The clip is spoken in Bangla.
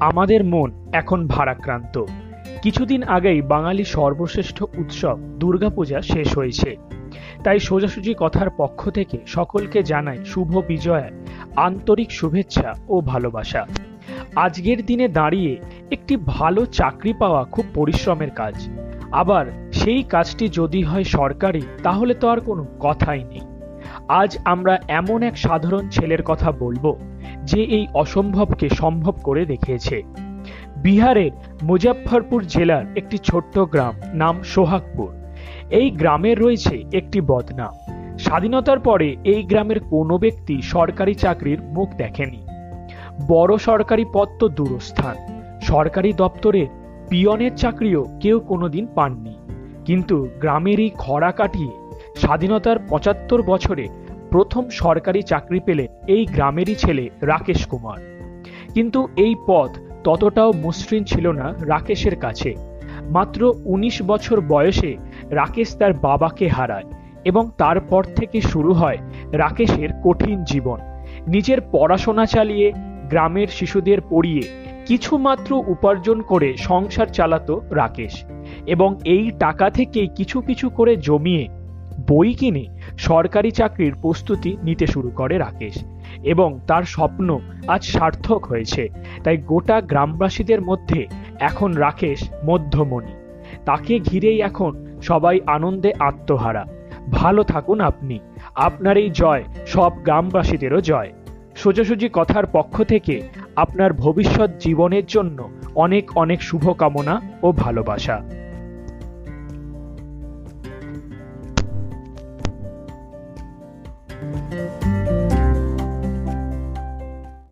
আমাদের মন এখন ভারাক্রান্ত। কিছুদিন আগেই বাঙালি সর্বশ্রেষ্ঠ উৎসব দুর্গাপূজা শেষ হয়েছে। তাই সোজাসুজি কথার পক্ষ থেকে সকলকে জানাই শুভ বিজয়া, আন্তরিক শুভেচ্ছা ও ভালোবাসা। আজকের দিনে দাঁড়িয়ে একটি ভালো চাকরি পাওয়া খুব পরিশ্রমের কাজ। আবার সেই কাজটি যদি হয় সরকারি, তাহলে তো আর কোনো কথাই নেই। আজ আমরা এমন এক সাধারণ ছেলের কথা বলব, যে এই অসম্ভবকে সম্ভব করে দেখিয়েছে। বিহারের মুজাফফরপুর জেলার একটি ছোট্ট গ্রাম, নাম সোহাগপুর। এই গ্রামের রয়েছে একটি বদনাম স্বাধীনতার পরে এই গ্রামের কোনো ব্যক্তি সরকারি চাকরির মুখ দেখেনি। বড় সরকারি পদ তো দূরস্থান। সরকারি দপ্তরে পিয়নের চাকরিও কেউ কোনোদিন পাননি। কিন্তু গ্রামের এই খরা কাটিয়ে স্বাধীনতার পঁচাত্তর বছরে প্রথম সরকারি চাকরি পেলেন এই গ্রামেরই ছেলে রাকেশ কুমার। কিন্তু এই পথ ততটাও মসৃণ ছিল না রাকেশের কাছে। মাত্র ১৯ বছর বয়সে রাকেশ তার বাবাকে হারায় এবং তারপর থেকে শুরু হয় রাকেশের কঠিন জীবন। নিজের পড়াশোনা চালিয়ে গ্রামের শিশুদের পড়িয়ে কিছুমাত্র উপার্জন করে সংসার চালাতো রাকেশ এবং এই টাকা থেকেই কিছু কিছু করে জমিয়ে বই কিনে সরকারি চাকরির প্রস্তুতি নিতে শুরু করে রাকেশ। এবং তার স্বপ্ন আজ সার্থক হয়েছে। তাই গোটা গ্রামবাসীদের মধ্যে এখন রাকেশ মধ্যমণি। তাকে ঘিরেই এখন সবাই আনন্দে আত্মহারা। ভালো থাকুন আপনি। আপনার এই জয় সব গ্রামবাসীদেরও জয়। সোজাসুজি কথার পক্ষ থেকে আপনার ভবিষ্যৎ জীবনের জন্য অনেক অনেক শুভকামনা ও ভালোবাসা।